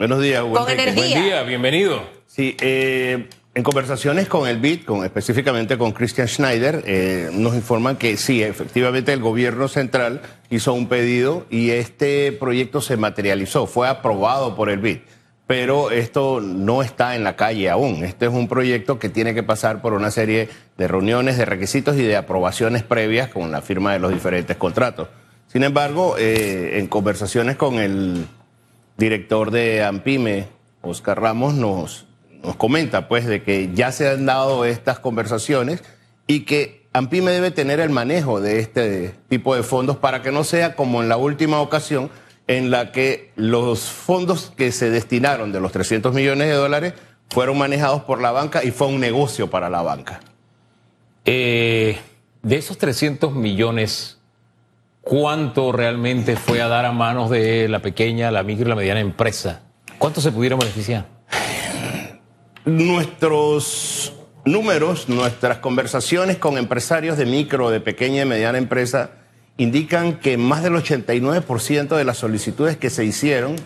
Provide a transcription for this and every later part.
Buenos días, Con energía. Buen día, bienvenido. Sí, eh, en conversaciones con el BID, con, específicamente con Christian Schneider, eh, nos informan que sí, efectivamente el gobierno central hizo un pedido y este proyecto se materializó, fue aprobado por el BID. Pero esto no está en la calle aún. Este es un proyecto que tiene que pasar por una serie de reuniones, de requisitos y de aprobaciones previas con la firma de los diferentes contratos. Sin embargo, eh, en conversaciones con el director de AMPIME, Oscar Ramos, nos, nos comenta pues de que ya se han dado estas conversaciones y que AMPIME debe tener el manejo de este tipo de fondos para que no sea como en la última ocasión en la que los fondos que se destinaron de los 300 millones de dólares fueron manejados por la banca y fue un negocio para la banca. Eh, de esos 300 millones, ¿cuánto realmente fue a dar a manos de la pequeña, la micro y la mediana empresa? ¿Cuánto se pudieron beneficiar? Nuestros números, nuestras conversaciones con empresarios de micro, de pequeña y mediana empresa indican que más del 89% de las solicitudes que se hicieron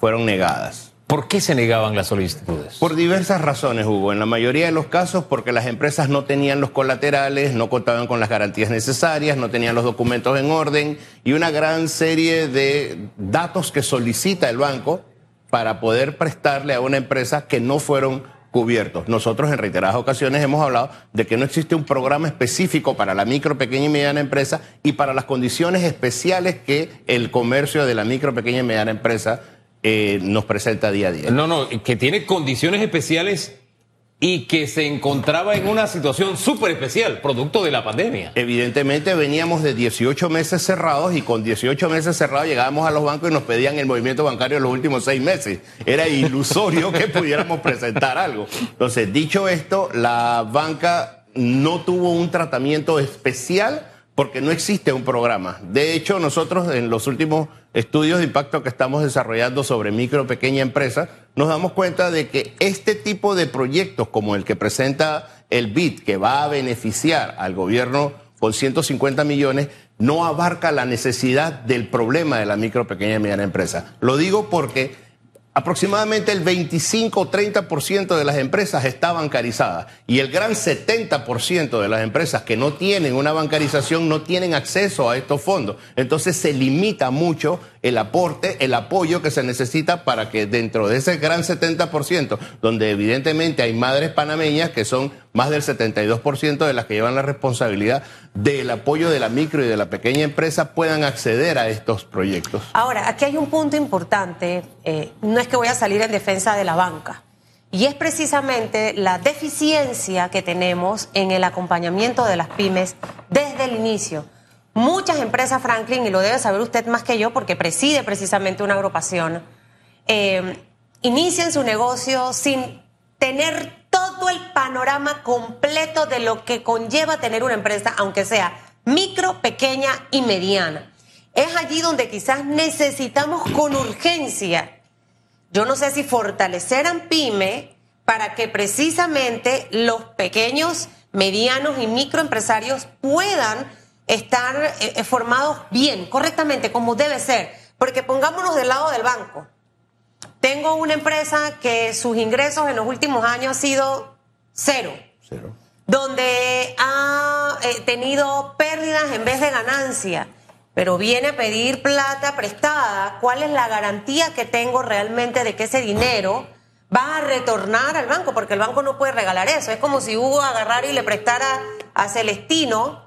fueron negadas. ¿Por qué se negaban las solicitudes? Por diversas razones, Hugo. En la mayoría de los casos, porque las empresas no tenían los colaterales, no contaban con las garantías necesarias, no tenían los documentos en orden y una gran serie de datos que solicita el banco para poder prestarle a una empresa que no fueron cubiertos. Nosotros en reiteradas ocasiones hemos hablado de que no existe un programa específico para la micro, pequeña y mediana empresa y para las condiciones especiales que el comercio de la micro, pequeña y mediana empresa eh, nos presenta día a día. No, no, que tiene condiciones especiales y que se encontraba en una situación súper especial, producto de la pandemia. Evidentemente veníamos de 18 meses cerrados y con 18 meses cerrados llegábamos a los bancos y nos pedían el movimiento bancario los últimos seis meses. Era ilusorio que pudiéramos presentar algo. Entonces, dicho esto, la banca no tuvo un tratamiento especial porque no existe un programa. De hecho, nosotros en los últimos estudios de impacto que estamos desarrollando sobre micro pequeña empresa, nos damos cuenta de que este tipo de proyectos como el que presenta el BID, que va a beneficiar al gobierno con 150 millones, no abarca la necesidad del problema de la micro pequeña y mediana empresa. Lo digo porque aproximadamente el 25 o 30% de las empresas está bancarizada y el gran 70% de las empresas que no tienen una bancarización no tienen acceso a estos fondos. Entonces se limita mucho el aporte, el apoyo que se necesita para que dentro de ese gran 70%, donde evidentemente hay madres panameñas que son más del 72% de las que llevan la responsabilidad del apoyo de la micro y de la pequeña empresa, puedan acceder a estos proyectos. Ahora, aquí hay un punto importante, eh, no es que voy a salir en defensa de la banca, y es precisamente la deficiencia que tenemos en el acompañamiento de las pymes desde el inicio. Muchas empresas, Franklin, y lo debe saber usted más que yo porque preside precisamente una agrupación, eh, inician su negocio sin tener todo el panorama completo de lo que conlleva tener una empresa, aunque sea micro, pequeña y mediana. Es allí donde quizás necesitamos con urgencia, yo no sé si fortalecer a PYME para que precisamente los pequeños, medianos y microempresarios puedan estar eh, eh, formados bien, correctamente, como debe ser. Porque pongámonos del lado del banco. Tengo una empresa que sus ingresos en los últimos años han sido cero. Cero. Donde ha eh, tenido pérdidas en vez de ganancia. Pero viene a pedir plata prestada. ¿Cuál es la garantía que tengo realmente de que ese dinero va a retornar al banco? Porque el banco no puede regalar eso. Es como si Hugo agarrara y le prestara a Celestino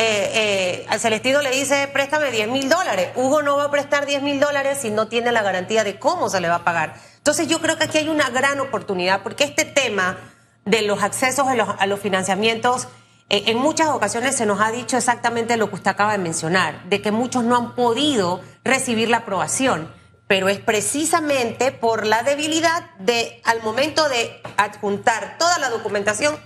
eh, eh, al Celestino le dice, préstame 10 mil dólares. Hugo no va a prestar 10 mil dólares si no tiene la garantía de cómo se le va a pagar. Entonces yo creo que aquí hay una gran oportunidad porque este tema de los accesos a los, financiamientos, eh, en muchas ocasiones se nos ha dicho exactamente lo que usted acaba de mencionar, de que muchos no han podido recibir la aprobación, pero es precisamente por la debilidad de, al momento de adjuntar toda la documentación,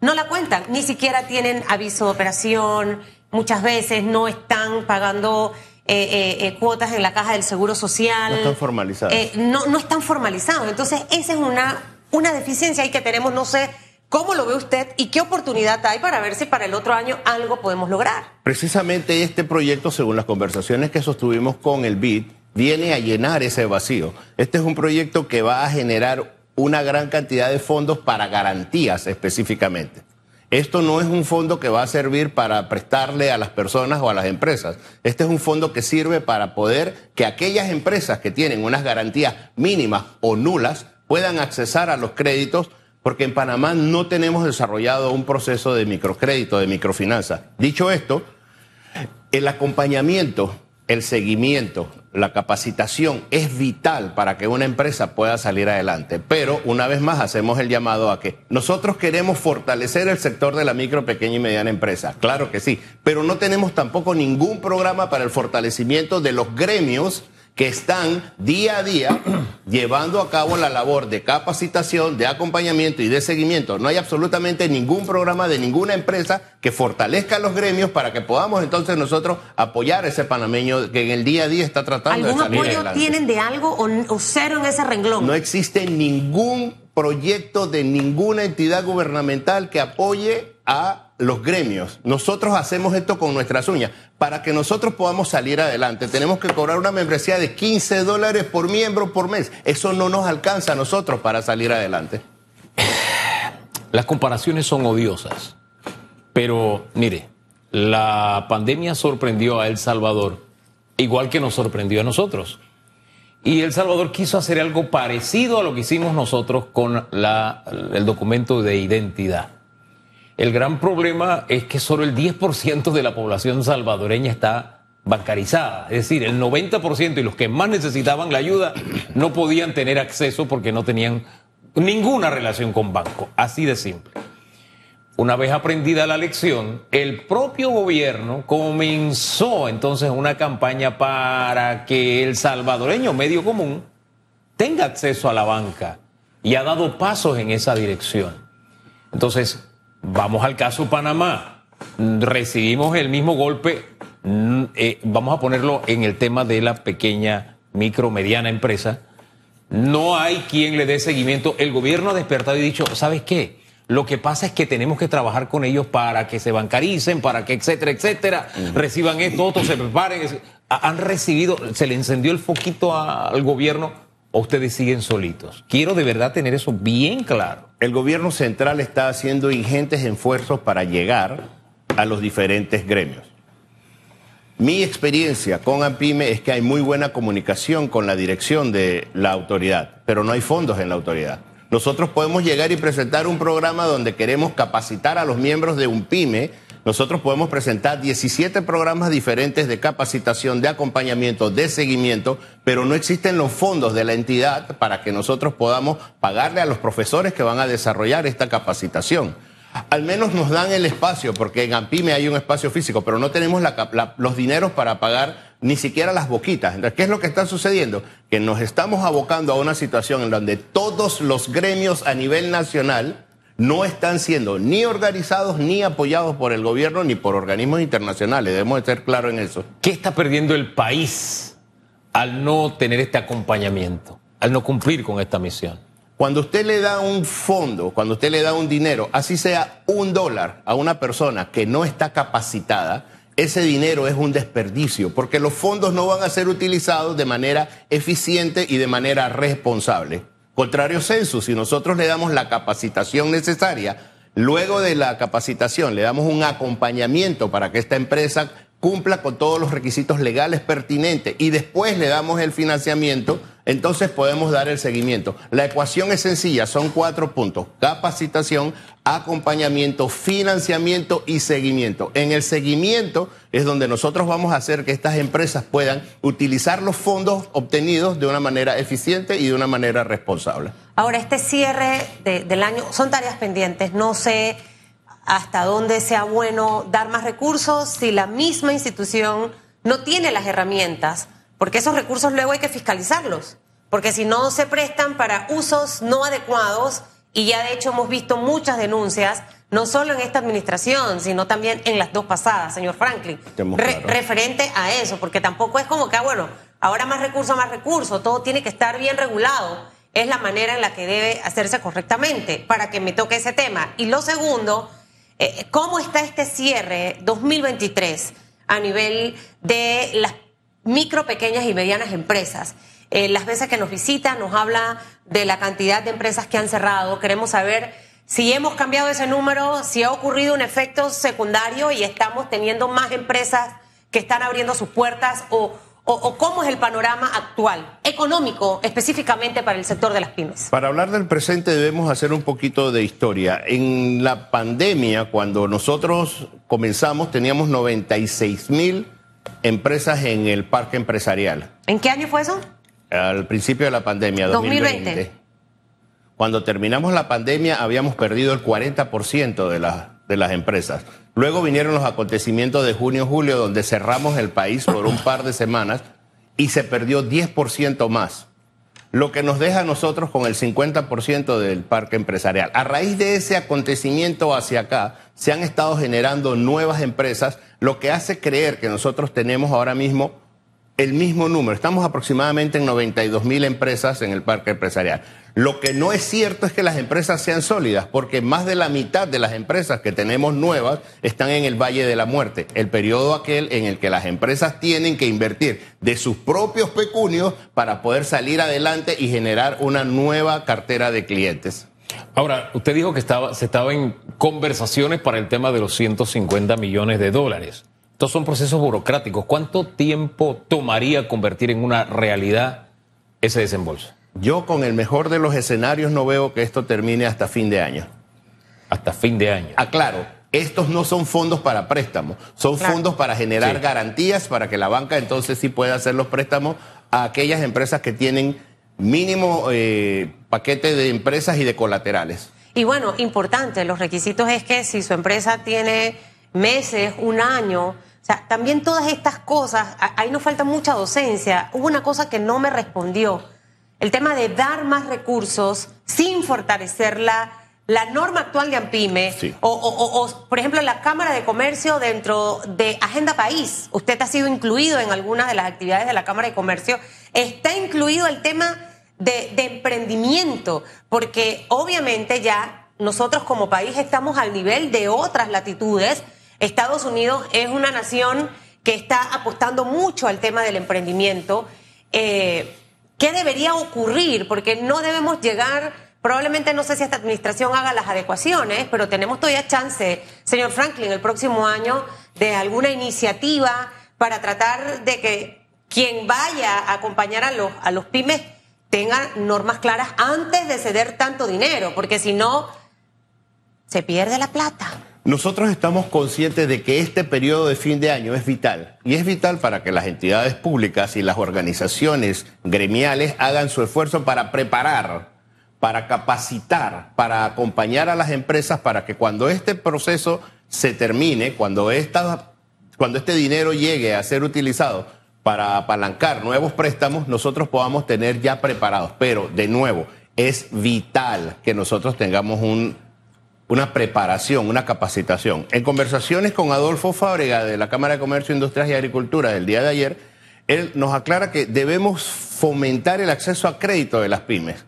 no la cuentan, ni siquiera tienen aviso de operación, muchas veces no están pagando eh, eh, eh, cuotas en la caja del Seguro Social. No están formalizados. No, no están formalizados. Entonces, esa es una, una deficiencia ahí que tenemos. No sé cómo lo ve usted y qué oportunidad hay para ver si para el otro año algo podemos lograr. Precisamente este proyecto, según las conversaciones que sostuvimos con el BID, viene a llenar ese vacío. Este es un proyecto que va a generar una gran cantidad de fondos para garantías específicamente. Esto no es un fondo que va a servir para prestarle a las personas o a las empresas. Este es un fondo que sirve para poder que aquellas empresas que tienen unas garantías mínimas o nulas puedan accesar a los créditos, porque en Panamá no tenemos desarrollado un proceso de microcrédito, de microfinanza. Dicho esto, el acompañamiento el seguimiento, la capacitación es vital para que una empresa pueda salir adelante. Pero una vez más hacemos el llamado a que nosotros queremos fortalecer el sector de la micro, pequeña y mediana empresa. Claro que sí, pero no tenemos tampoco ningún programa para el fortalecimiento de los gremios que están día a día llevando a cabo la labor de capacitación, de acompañamiento y de seguimiento. No hay absolutamente ningún programa de ninguna empresa que fortalezca los gremios para que podamos entonces nosotros apoyar a ese panameño que en el día a día está tratando de salir ¿Algún apoyo tienen de algo o, o cero en ese renglón? No existe ningún proyecto de ninguna entidad gubernamental que apoye a los gremios. Nosotros hacemos esto con nuestras uñas. Para que nosotros podamos salir adelante, tenemos que cobrar una membresía de 15 dólares por miembro por mes. Eso no nos alcanza a nosotros para salir adelante. Las comparaciones son odiosas. Pero mire, la pandemia sorprendió a El Salvador, igual que nos sorprendió a nosotros. Y El Salvador quiso hacer algo parecido a lo que hicimos nosotros con la, el documento de identidad. El gran problema es que solo el 10% de la población salvadoreña está bancarizada. Es decir, el 90% y los que más necesitaban la ayuda no podían tener acceso porque no tenían ninguna relación con banco. Así de simple. Una vez aprendida la lección, el propio gobierno comenzó entonces una campaña para que el salvadoreño medio común tenga acceso a la banca y ha dado pasos en esa dirección. Entonces, Vamos al caso Panamá. Recibimos el mismo golpe, mm, eh, vamos a ponerlo en el tema de la pequeña, micro, mediana empresa. No hay quien le dé seguimiento. El gobierno ha despertado y dicho, ¿sabes qué? Lo que pasa es que tenemos que trabajar con ellos para que se bancaricen, para que etcétera, etcétera, reciban esto, otros se preparen. Han recibido, se le encendió el foquito al gobierno o ustedes siguen solitos? Quiero de verdad tener eso bien claro. El gobierno central está haciendo ingentes esfuerzos para llegar a los diferentes gremios. Mi experiencia con AMPIME es que hay muy buena comunicación con la dirección de la autoridad, pero no hay fondos en la autoridad. Nosotros podemos llegar y presentar un programa donde queremos capacitar a los miembros de un PYME nosotros podemos presentar 17 programas diferentes de capacitación, de acompañamiento, de seguimiento, pero no existen los fondos de la entidad para que nosotros podamos pagarle a los profesores que van a desarrollar esta capacitación. Al menos nos dan el espacio, porque en AMPIME hay un espacio físico, pero no tenemos los dineros para pagar ni siquiera las boquitas. Entonces, ¿qué es lo que está sucediendo? Que nos estamos abocando a una situación en donde todos los gremios a nivel nacional no están siendo ni organizados ni apoyados por el gobierno ni por organismos internacionales. Debemos estar claros en eso. ¿Qué está perdiendo el país al no tener este acompañamiento, al no cumplir con esta misión? Cuando usted le da un fondo, cuando usted le da un dinero, así sea un dólar a una persona que no está capacitada, ese dinero es un desperdicio, porque los fondos no van a ser utilizados de manera eficiente y de manera responsable. Contrario censo, si nosotros le damos la capacitación necesaria, luego de la capacitación le damos un acompañamiento para que esta empresa cumpla con todos los requisitos legales pertinentes y después le damos el financiamiento, entonces podemos dar el seguimiento. La ecuación es sencilla, son cuatro puntos. Capacitación, acompañamiento, financiamiento y seguimiento. En el seguimiento es donde nosotros vamos a hacer que estas empresas puedan utilizar los fondos obtenidos de una manera eficiente y de una manera responsable. Ahora, este cierre del año son tareas pendientes. No sé hasta dónde sea bueno dar más recursos si la misma institución no tiene las herramientas, porque esos recursos luego hay que fiscalizarlos, porque si no se prestan para usos no adecuados, y ya de hecho hemos visto muchas denuncias, no solo en esta administración, sino también en las dos pasadas, señor Franklin, referente a eso, porque tampoco es como que, ah, bueno, ahora más recursos, más recursos, todo tiene que estar bien regulado, es la manera en la que debe hacerse correctamente para que me toque ese tema. Y lo segundo, eh, ¿Cómo está este cierre 2023 a nivel de las micro, pequeñas y medianas empresas. Eh, las veces que nos visita nos habla de la cantidad de empresas que han cerrado. Queremos saber si hemos cambiado ese número, si ha ocurrido un efecto secundario y estamos teniendo más empresas que están abriendo sus puertas o, o, cómo es el panorama actual, económico, específicamente para el sector de las pymes? Para hablar del presente debemos hacer un poquito de historia. En la pandemia, cuando nosotros comenzamos, teníamos 96 mil empresas en el parque empresarial. ¿En qué año fue eso? Al principio de la pandemia, 2020. 2020. Cuando terminamos la pandemia habíamos perdido el 40% de, de las empresas. Luego vinieron los acontecimientos de junio-julio donde cerramos el país por un par de semanas y se perdió 10% más lo que nos deja a nosotros con el 50% del parque empresarial. A raíz de ese acontecimiento hacia acá, se han estado generando nuevas empresas, lo que hace creer que nosotros tenemos ahora mismo el mismo número. Estamos aproximadamente en 92 mil empresas en el parque empresarial. Lo que no es cierto es que las empresas sean sólidas, porque más de la mitad de las empresas que tenemos nuevas están en el Valle de la Muerte, el periodo aquel en el que las empresas tienen que invertir de sus propios pecunios para poder salir adelante y generar una nueva cartera de clientes. Ahora, usted dijo que estaba, se estaba en conversaciones para el tema de los 150 millones de dólares. Estos son procesos burocráticos. ¿Cuánto tiempo tomaría convertir en una realidad ese desembolso? Yo con el mejor de los escenarios no veo que esto termine hasta fin de año. Hasta fin de año. Aclaro, estos no son fondos para préstamos, son fondos para generar garantías para que la banca entonces sí pueda hacer los préstamos a aquellas empresas que tienen mínimo eh, paquete de empresas y de colaterales. Y bueno, importante, los requisitos es que si su empresa tiene meses, un año, o sea, también todas estas cosas, ahí nos falta mucha docencia. Hubo una cosa que no me respondió, el tema de dar más recursos sin fortalecer la, la norma actual de AMPIME, o, o, por ejemplo, la Cámara de Comercio dentro de Agenda País. Usted ha sido incluido en algunas de las actividades de la Cámara de Comercio. Está incluido el tema de, de emprendimiento, porque obviamente ya nosotros como país estamos al nivel de otras latitudes Estados Unidos es una nación que está apostando mucho al tema del emprendimiento. Eh, ¿Qué debería ocurrir? Porque no debemos llegar, probablemente no sé si esta administración haga las adecuaciones, pero tenemos todavía chance, señor Franklin, el próximo año de alguna iniciativa para tratar de que quien vaya a acompañar a los, a los pymes tenga normas claras antes de ceder tanto dinero, porque si no, se pierde la plata. Nosotros estamos conscientes de que este periodo de fin de año es vital y es vital para que las entidades públicas y las organizaciones gremiales hagan su esfuerzo para preparar, para capacitar, para acompañar a las empresas para que cuando este proceso se termine, cuando, esta, cuando este dinero llegue a ser utilizado para apalancar nuevos préstamos, nosotros podamos tener ya preparados. Pero, de nuevo, es vital que nosotros tengamos un una preparación, una capacitación. En conversaciones con Adolfo Fábrega de la Cámara de Comercio, Industrias y Agricultura del día de ayer, él nos aclara que debemos fomentar el acceso a crédito de las pymes.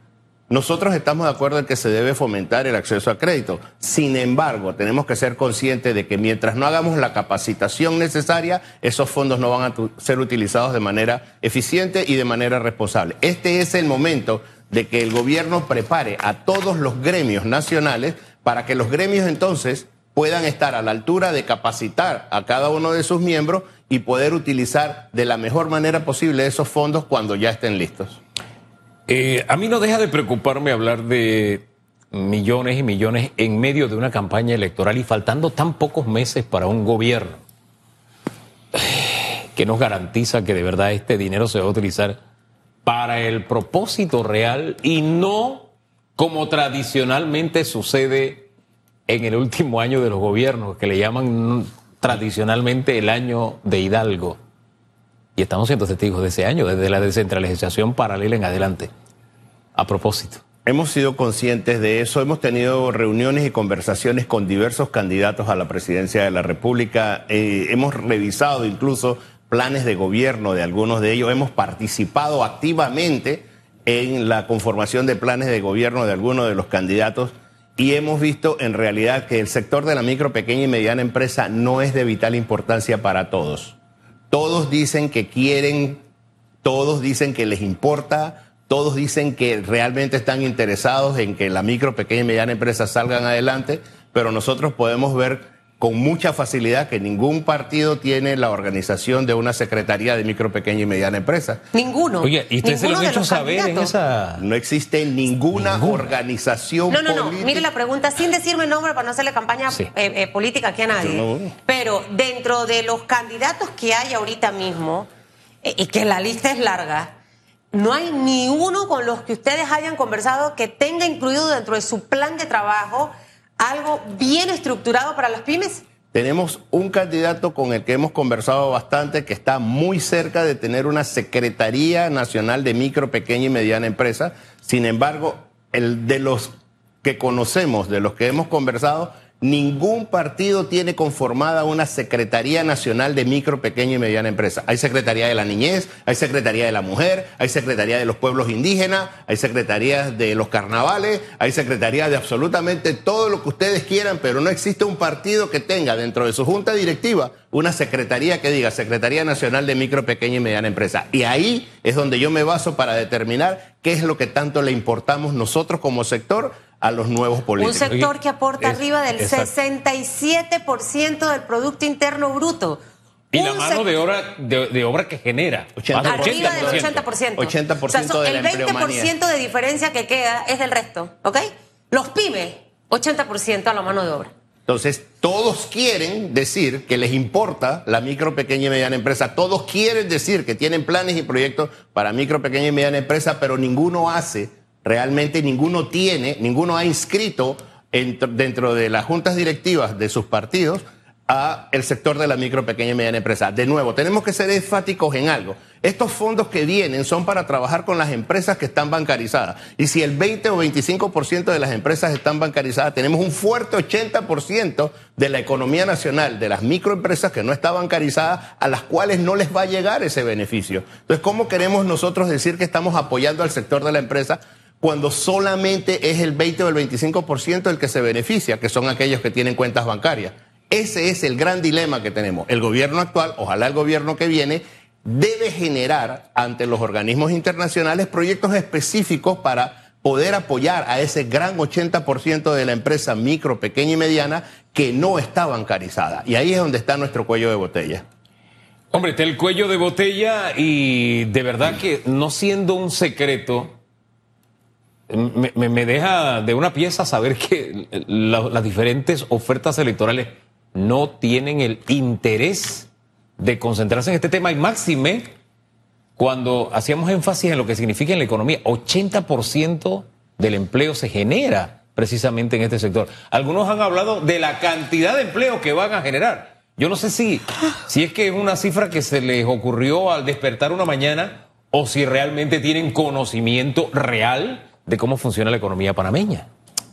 Nosotros estamos de acuerdo en que se debe fomentar el acceso a crédito. Sin embargo, tenemos que ser conscientes de que mientras no hagamos la capacitación necesaria, esos fondos no van a ser utilizados de manera eficiente y de manera responsable. Este es el momento de que el gobierno prepare a todos los gremios nacionales para que los gremios entonces puedan estar a la altura de capacitar a cada uno de sus miembros y poder utilizar de la mejor manera posible esos fondos cuando ya estén listos. Eh, a mí no deja de preocuparme hablar de millones y millones en medio de una campaña electoral y faltando tan pocos meses para un gobierno que nos garantiza que de verdad este dinero se va a utilizar para el propósito real y no como tradicionalmente sucede en el último año de los gobiernos, que le llaman tradicionalmente el año de Hidalgo. Y estamos siendo testigos de ese año, desde la descentralización paralela en adelante. A propósito. Hemos sido conscientes de eso, hemos tenido reuniones y conversaciones con diversos candidatos a la presidencia de la República, eh, hemos revisado incluso planes de gobierno de algunos de ellos, hemos participado activamente en la conformación de planes de gobierno de algunos de los candidatos y hemos visto en realidad que el sector de la micro, pequeña y mediana empresa no es de vital importancia para todos. todos dicen que quieren, todos dicen que les importa, todos dicen que realmente están interesados en que la micro, pequeña y mediana empresa salgan adelante, pero nosotros podemos ver con mucha facilidad que ningún partido tiene la organización de una secretaría de micro, pequeña y mediana empresa. Ninguno. Oye, ¿y ustedes se lo han hecho saber en esa...? No existe ninguna, organización No, no, no. Mire la pregunta, sin decirme nombre para no hacerle campaña eh, eh, política aquí a nadie. Pero dentro de los candidatos que hay ahorita mismo, eh, y que la lista es larga, no hay ni uno con los que ustedes hayan conversado que tenga incluido dentro de su plan de trabajo algo bien estructurado para las pymes? Tenemos un candidato con el que hemos conversado bastante que está muy cerca de tener una Secretaría Nacional de Micro, Pequeña y Mediana Empresa. Sin embargo, el de los que conocemos, de los que hemos conversado, Ningún partido tiene conformada una Secretaría Nacional de Micro, Pequeña y Mediana Empresa. Hay Secretaría de la Niñez, hay Secretaría de la Mujer, hay Secretaría de los Pueblos Indígenas, hay Secretarías de los Carnavales, hay Secretaría de absolutamente todo lo que ustedes quieran, pero no existe un partido que tenga dentro de su junta directiva una secretaría que diga Secretaría Nacional de Micro, Pequeña y Mediana Empresa. Y ahí es donde yo me baso para determinar qué es lo que tanto le importamos nosotros como sector a los nuevos políticos. Un sector que aporta arriba del 67% del Producto Interno Bruto. Y la mano de obra, de, obra que genera. arriba del 80%. 80% o sea, El 20% de diferencia que queda es del resto, ¿ok? Los pymes, 80% a la mano de obra. Entonces, todos quieren decir que les importa la micro, pequeña y mediana empresa. Todos quieren decir que tienen planes y proyectos para micro, pequeña y mediana empresa, pero ninguno hace realmente ninguno tiene, ninguno ha inscrito dentro de las juntas directivas de sus partidos a el sector de la micro, pequeña y mediana empresa. De nuevo, tenemos que ser enfáticos en algo. Estos fondos que vienen son para trabajar con las empresas que están bancarizadas. Y si el 20 o 25% de las empresas están bancarizadas, tenemos un fuerte 80% de la economía nacional, de las microempresas que no está bancarizada, a las cuales no les va a llegar ese beneficio. Entonces, ¿cómo queremos nosotros decir que estamos apoyando al sector de la empresa cuando solamente es el 20 o el 25% el que se beneficia, que son aquellos que tienen cuentas bancarias. Ese es el gran dilema que tenemos. El gobierno actual, ojalá el gobierno que viene, debe generar ante los organismos internacionales proyectos específicos para poder apoyar a ese gran 80% de la empresa micro, pequeña y mediana que no está bancarizada. Y ahí es donde está nuestro cuello de botella. Hombre, está el cuello de botella y de verdad que no siendo un secreto, me, deja de una pieza saber que las diferentes ofertas electorales no tienen el interés de concentrarse en este tema y máxime cuando hacíamos énfasis en lo que significa en la economía, 80% del empleo se genera precisamente en este sector. Algunos han hablado de la cantidad de empleo que van a generar. Yo no sé si, si es que es una cifra que se les ocurrió al despertar una mañana o si realmente tienen conocimiento real de cómo funciona la economía panameña.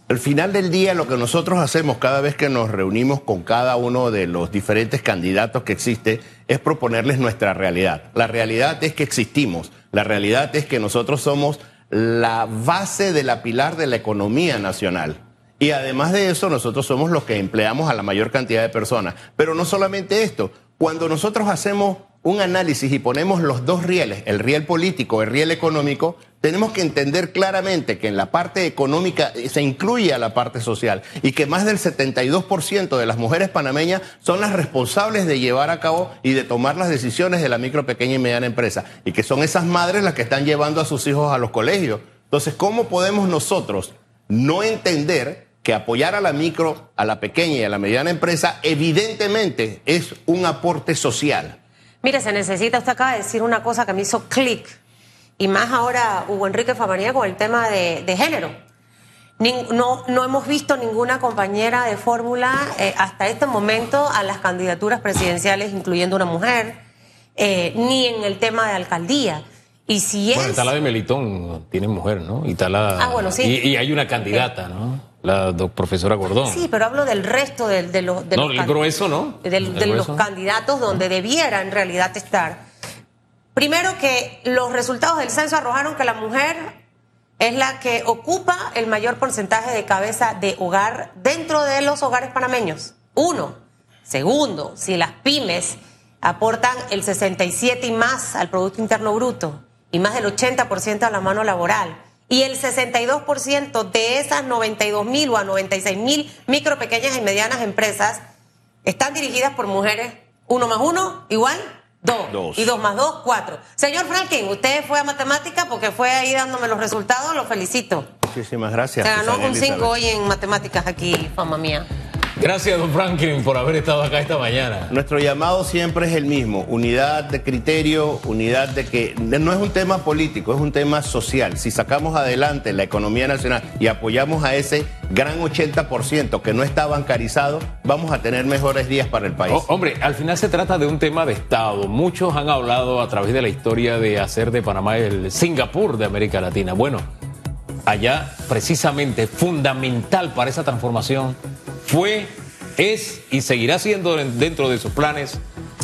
Al final del día, lo que nosotros hacemos cada vez que nos reunimos con cada uno de los diferentes candidatos que existe es proponerles nuestra realidad. La realidad es que existimos. La realidad es que nosotros somos la base de la pilar de la economía nacional. Y además de eso, nosotros somos los que empleamos a la mayor cantidad de personas. Pero no solamente esto, cuando nosotros hacemos un análisis y ponemos los dos rieles, el riel político, el riel económico, tenemos que entender claramente que en la parte económica se incluye a la parte social y que más del 72% de las mujeres panameñas son las responsables de llevar a cabo y de tomar las decisiones de la micro, pequeña y mediana empresa y que son esas madres las que están llevando a sus hijos a los colegios. Entonces, ¿cómo podemos nosotros no entender que apoyar a la micro, a la pequeña y a la mediana empresa evidentemente es un aporte social? Mire, se necesita, usted de decir una cosa que me hizo clic, y más ahora Hugo Enrique Famanía con el tema de, género. no, no hemos visto ninguna compañera de fórmula eh, hasta este momento a las candidaturas presidenciales, incluyendo una mujer, eh, ni en el tema de alcaldía. Y si es... Bueno, está la de Melitón, tiene mujer, ¿no? Y está la... Ah, bueno, sí. Y, hay una candidata, ¿no? la profesora Gordón. Sí, pero hablo del resto de, de los... no, el grueso, ¿no? De, los candidatos donde debiera en realidad estar. Primero que los resultados del censo arrojaron que la mujer es la que ocupa el mayor porcentaje de cabeza de hogar dentro de los hogares panameños. Uno. Segundo, si las pymes aportan el 67 y más al Producto Interno Bruto y más del 80% a la mano laboral. Y el 62% de esas 92 mil o a 96 mil micro, pequeñas y medianas empresas están dirigidas por mujeres. Uno más uno, igual, dos. Dos. Y dos más dos, cuatro. Señor Franklin, usted fue a matemática porque fue ahí dándome los resultados, lo felicito. Muchísimas gracias. Se ganó un Elizabeth. 5 hoy en matemáticas aquí, fama mía. Gracias, don Franklin, por haber estado acá esta mañana. Nuestro llamado siempre es el mismo, unidad de criterio, unidad de que no es un tema político, es un tema social. Si sacamos adelante la economía nacional y apoyamos a ese gran 80% que no está bancarizado, vamos a tener mejores días para el país. Oh, hombre, al final se trata de un tema de Estado. Muchos han hablado a través de la historia de hacer de Panamá el Singapur de América Latina. Bueno, allá precisamente fundamental para esa transformación fue, es y seguirá siendo en- dentro de sus planes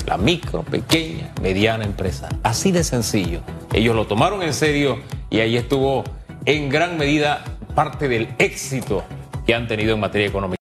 la micro, pequeña, mediana empresa. Así de sencillo. Ellos lo tomaron en serio y ahí estuvo en gran medida parte del éxito que han tenido en materia económica.